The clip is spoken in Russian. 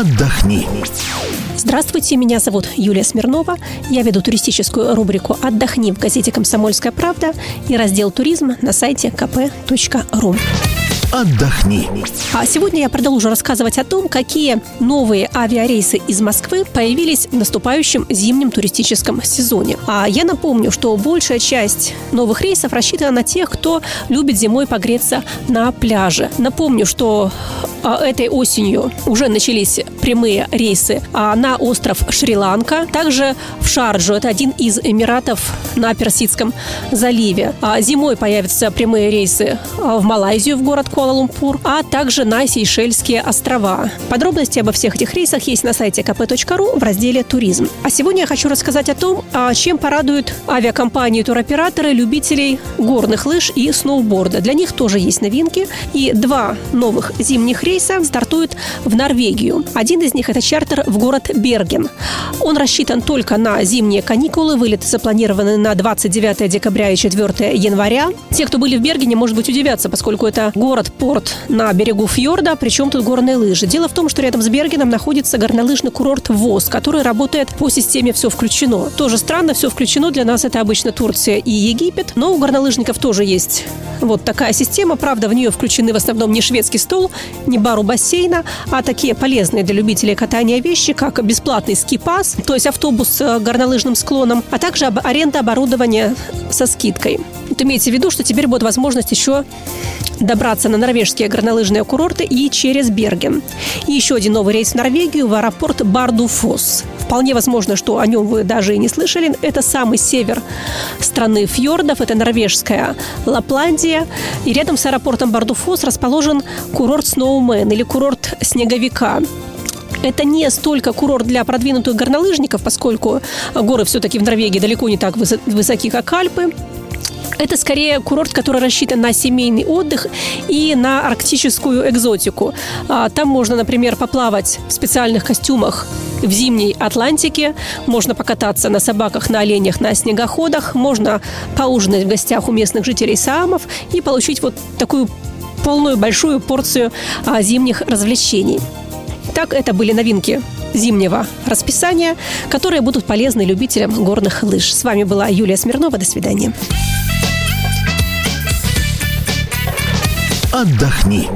Отдохни. Здравствуйте, меня зовут Юлия Смирнова. Я веду туристическую рубрику «Отдохни» в газете «Комсомольская правда» и раздел «Туризм» на сайте kp.ru. Отдохни. А сегодня я продолжу рассказывать о том, какие новые авиарейсы из Москвы появились в наступающем зимнем туристическом сезоне. А я напомню, что большая часть новых рейсов рассчитана на тех, кто любит зимой погреться на пляже. Напомню, что а, этой осенью уже начались прямые рейсы а, на остров Шри-Ланка, также в Шарджу, это один из эмиратов на Персидском заливе. А зимой появятся прямые рейсы в Малайзию, в город Куала-Лумпур, а также на Сейшельские острова. Подробности обо всех этих рейсах есть на сайте kp.ru в разделе «Туризм». А сегодня я хочу рассказать о том, а, чем порадуют авиакомпании туроператоры любителей горных лыж и сноуборда. Для них тоже есть новинки. И два новых зимних рейса стартуют в Норвегию. Один из них – это чартер в город Берген. Он рассчитан только на зимние каникулы. Вылеты запланированы на 29 декабря и 4 января. Те, кто были в Бергене, может быть, удивятся, поскольку это город порт на берегу фьорда, причем тут горные лыжи. Дело в том, что рядом с Бергеном находится горнолыжный курорт ВОЗ, который работает по системе «Все включено». Тоже странно, все включено. Для нас это обычно Турция и Египет. Но у горнолыжников тоже есть вот такая система. Правда, в нее включены в основном не шведский стол, не бар у бассейна, а такие полезные для любителей катания вещи, как бесплатный ски-пас, то есть автобус с горнолыжным склоном, а также аренда оборудования со скидкой. Вот имейте в виду, что теперь будет возможность еще добраться на норвежские горнолыжные курорты и через Берген. И еще один новый рейс в Норвегию в аэропорт Бардуфос. Вполне возможно, что о нем вы даже и не слышали. Это самый север страны фьордов, это норвежская Лапландия. И рядом с аэропортом Бардуфос расположен курорт Сноумен или курорт Снеговика. Это не столько курорт для продвинутых горнолыжников, поскольку горы все-таки в Норвегии далеко не так высоки, как Альпы. Это скорее курорт, который рассчитан на семейный отдых и на арктическую экзотику. А, там можно, например, поплавать в специальных костюмах в зимней Атлантике, можно покататься на собаках, на оленях, на снегоходах, можно поужинать в гостях у местных жителей Саамов и получить вот такую полную большую порцию а, зимних развлечений. Так, это были новинки зимнего расписания, которые будут полезны любителям горных лыж. С вами была Юлия Смирнова. До свидания. отдохни.